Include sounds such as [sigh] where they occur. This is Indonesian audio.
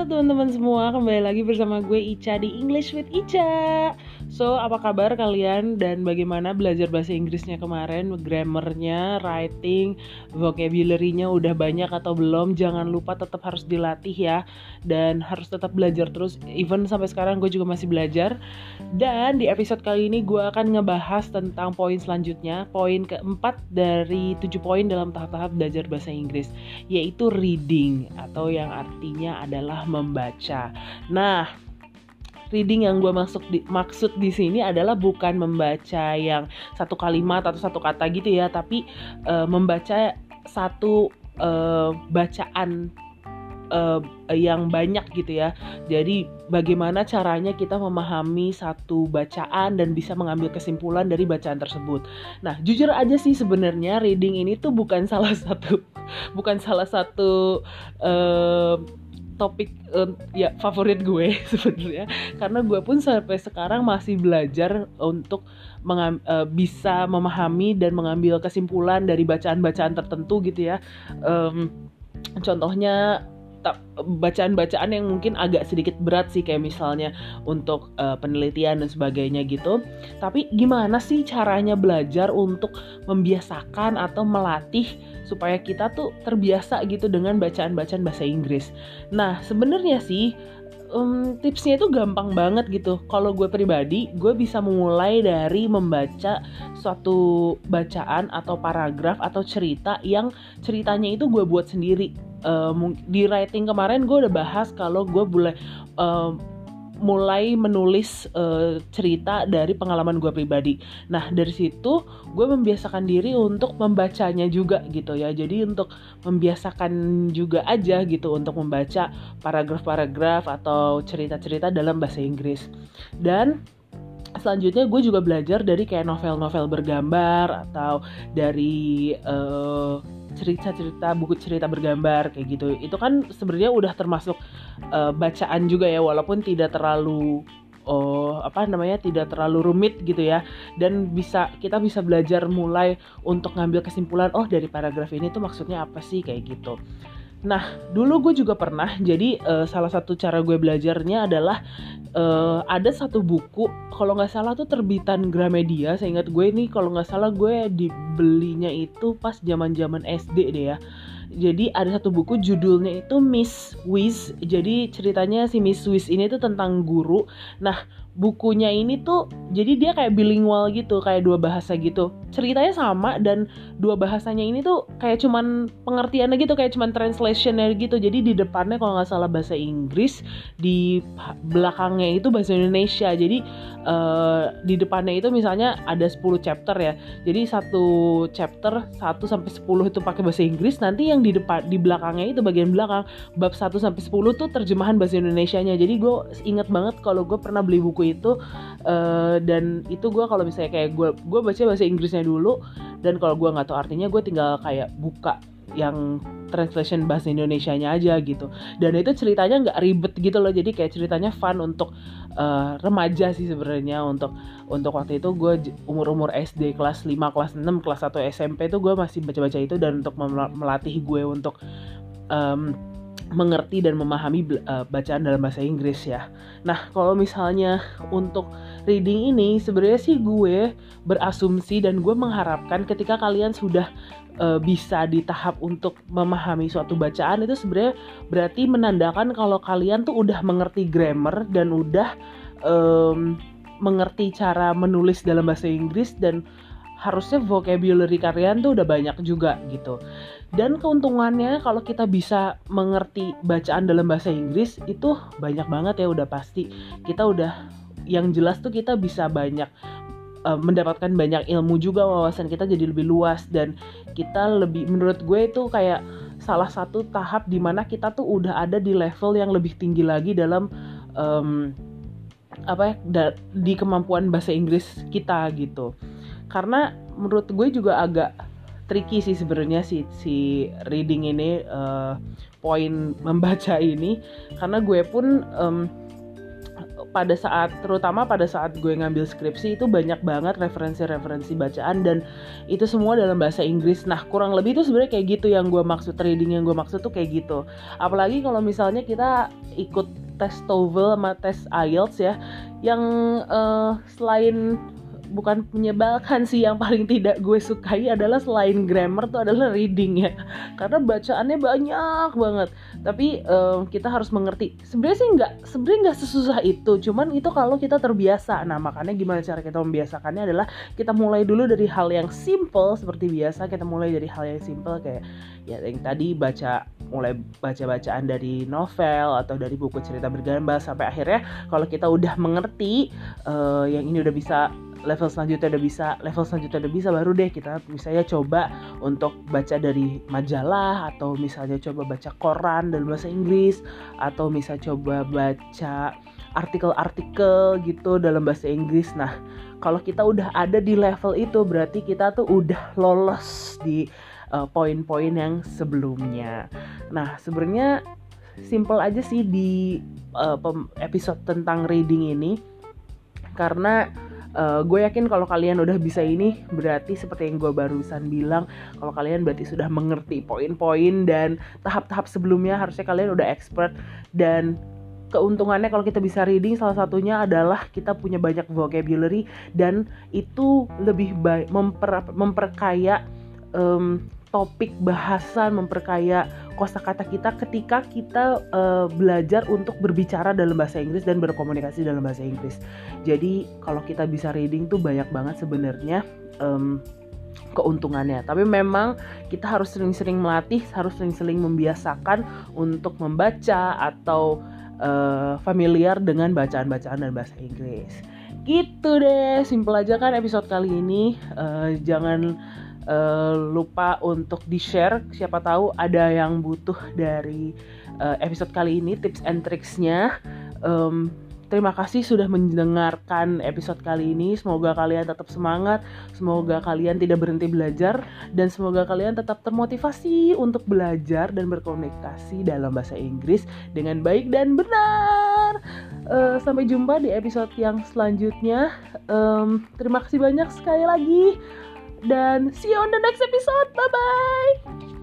Halo teman-teman semua, kembali lagi bersama gue Ica di English with Ica. So, apa kabar kalian dan bagaimana belajar bahasa Inggrisnya kemarin? Grammarnya, writing, vocabulary-nya udah banyak atau belum? Jangan lupa tetap harus dilatih ya dan harus tetap belajar terus. Even sampai sekarang gue juga masih belajar. Dan di episode kali ini gue akan ngebahas tentang poin selanjutnya, poin keempat dari tujuh poin dalam tahap-tahap belajar bahasa Inggris, yaitu reading atau yang artinya adalah membaca. Nah, reading yang gue maksud di, maksud di sini adalah bukan membaca yang satu kalimat atau satu kata gitu ya, tapi uh, membaca satu uh, bacaan uh, yang banyak gitu ya. Jadi bagaimana caranya kita memahami satu bacaan dan bisa mengambil kesimpulan dari bacaan tersebut. Nah, jujur aja sih sebenarnya reading ini tuh bukan salah satu [laughs] bukan salah satu uh, topik uh, ya favorit gue [laughs] sebenarnya. Karena gue pun sampai sekarang masih belajar untuk uh, bisa memahami dan mengambil kesimpulan dari bacaan-bacaan tertentu gitu ya. Um, contohnya bacaan-bacaan yang mungkin agak sedikit berat sih kayak misalnya untuk uh, penelitian dan sebagainya gitu. Tapi gimana sih caranya belajar untuk membiasakan atau melatih supaya kita tuh terbiasa gitu dengan bacaan-bacaan bahasa Inggris. Nah, sebenarnya sih um, tipsnya itu gampang banget gitu. Kalau gue pribadi, gue bisa memulai dari membaca suatu bacaan atau paragraf atau cerita yang ceritanya itu gue buat sendiri. Uh, di writing kemarin gue udah bahas kalau gue boleh uh, mulai menulis uh, cerita dari pengalaman gue pribadi. Nah dari situ gue membiasakan diri untuk membacanya juga gitu ya. Jadi untuk membiasakan juga aja gitu untuk membaca paragraf-paragraf atau cerita-cerita dalam bahasa Inggris. Dan selanjutnya gue juga belajar dari kayak novel-novel bergambar atau dari uh, cerita-cerita buku cerita bergambar kayak gitu. Itu kan sebenarnya udah termasuk uh, bacaan juga ya walaupun tidak terlalu oh apa namanya tidak terlalu rumit gitu ya. Dan bisa kita bisa belajar mulai untuk ngambil kesimpulan oh dari paragraf ini tuh maksudnya apa sih? kayak gitu Nah, dulu gue juga pernah. Jadi uh, salah satu cara gue belajarnya adalah uh, ada satu buku. Kalau nggak salah tuh terbitan Gramedia. Saya ingat gue ini kalau nggak salah gue dibelinya itu pas zaman zaman SD deh ya. Jadi ada satu buku judulnya itu Miss Wiz. Jadi ceritanya si Miss Wiz ini tuh tentang guru. Nah, bukunya ini tuh jadi dia kayak bilingual gitu kayak dua bahasa gitu. Ceritanya sama dan dua bahasanya ini tuh kayak cuman pengertiannya gitu kayak cuman translationnya gitu. Jadi di depannya kalau nggak salah bahasa Inggris di belakangnya itu bahasa Indonesia. Jadi uh, di depannya itu misalnya ada 10 chapter ya. Jadi satu chapter 1 sampai 10 itu pakai bahasa Inggris. Nanti yang di depan di belakangnya itu bagian belakang bab 1 sampai 10 tuh terjemahan bahasa Indonesia nya jadi gue inget banget kalau gue pernah beli buku buku itu uh, dan itu gue kalau misalnya kayak gue gue baca bahasa Inggrisnya dulu dan kalau gue nggak tahu artinya gue tinggal kayak buka yang translation bahasa Indonesia-nya aja gitu. Dan itu ceritanya nggak ribet gitu loh jadi kayak ceritanya fun untuk uh, remaja sih sebenarnya untuk untuk waktu itu gue umur umur SD kelas 5 kelas 6 kelas 1 SMP tuh gue masih baca-baca itu dan untuk melatih gue untuk um, mengerti dan memahami uh, bacaan dalam bahasa Inggris ya. Nah, kalau misalnya untuk reading ini sebenarnya sih gue berasumsi dan gue mengharapkan ketika kalian sudah uh, bisa di tahap untuk memahami suatu bacaan itu sebenarnya berarti menandakan kalau kalian tuh udah mengerti grammar dan udah um, mengerti cara menulis dalam bahasa Inggris dan harusnya vocabulary kalian tuh udah banyak juga gitu. Dan keuntungannya kalau kita bisa mengerti bacaan dalam bahasa Inggris itu banyak banget ya udah pasti. Kita udah yang jelas tuh kita bisa banyak uh, mendapatkan banyak ilmu juga wawasan kita jadi lebih luas dan kita lebih menurut gue itu kayak salah satu tahap di mana kita tuh udah ada di level yang lebih tinggi lagi dalam um, apa ya di kemampuan bahasa Inggris kita gitu karena menurut gue juga agak tricky sih sebenarnya si si reading ini uh, poin membaca ini karena gue pun um, pada saat terutama pada saat gue ngambil skripsi itu banyak banget referensi-referensi bacaan dan itu semua dalam bahasa Inggris. Nah kurang lebih itu sebenarnya kayak gitu yang gue maksud reading yang gue maksud tuh kayak gitu. Apalagi kalau misalnya kita ikut tes TOEFL sama tes IELTS ya, yang uh, selain bukan menyebalkan sih yang paling tidak gue sukai adalah selain grammar tuh adalah reading ya. Karena bacaannya banyak banget. Tapi um, kita harus mengerti. Sebenarnya sih nggak sebenarnya nggak sesusah itu. Cuman itu kalau kita terbiasa. Nah makanya gimana cara kita membiasakannya adalah kita mulai dulu dari hal yang simple seperti biasa. Kita mulai dari hal yang simple kayak ya yang tadi baca mulai baca bacaan dari novel atau dari buku cerita bergambar sampai akhirnya kalau kita udah mengerti uh, yang ini udah bisa level selanjutnya udah bisa level selanjutnya udah bisa baru deh kita misalnya coba untuk baca dari majalah atau misalnya coba baca koran dalam bahasa Inggris atau misalnya coba baca artikel-artikel gitu dalam bahasa Inggris. Nah kalau kita udah ada di level itu berarti kita tuh udah lolos di uh, poin-poin yang sebelumnya. Nah sebenarnya simple aja sih di uh, episode tentang reading ini. Karena uh, gue yakin kalau kalian udah bisa ini berarti seperti yang gue barusan bilang kalau kalian berarti sudah mengerti poin-poin dan tahap-tahap sebelumnya harusnya kalian udah expert. Dan keuntungannya kalau kita bisa reading salah satunya adalah kita punya banyak vocabulary dan itu lebih baik memper, memperkaya um, topik bahasan memperkaya kosakata kita ketika kita uh, belajar untuk berbicara dalam bahasa Inggris dan berkomunikasi dalam bahasa Inggris. Jadi kalau kita bisa reading tuh banyak banget sebenarnya um, keuntungannya. Tapi memang kita harus sering-sering melatih, harus sering-sering membiasakan untuk membaca atau uh, familiar dengan bacaan-bacaan dan bahasa Inggris. Gitu deh, simple aja kan episode kali ini. Uh, jangan uh, lupa untuk di share siapa tahu ada yang butuh dari uh, episode kali ini tips and tricksnya um, Terima kasih sudah mendengarkan episode kali ini. Semoga kalian tetap semangat, semoga kalian tidak berhenti belajar, dan semoga kalian tetap termotivasi untuk belajar dan berkomunikasi dalam bahasa Inggris dengan baik dan benar. Uh, sampai jumpa di episode yang selanjutnya. Um, terima kasih banyak sekali lagi dan see you on the next episode. Bye bye.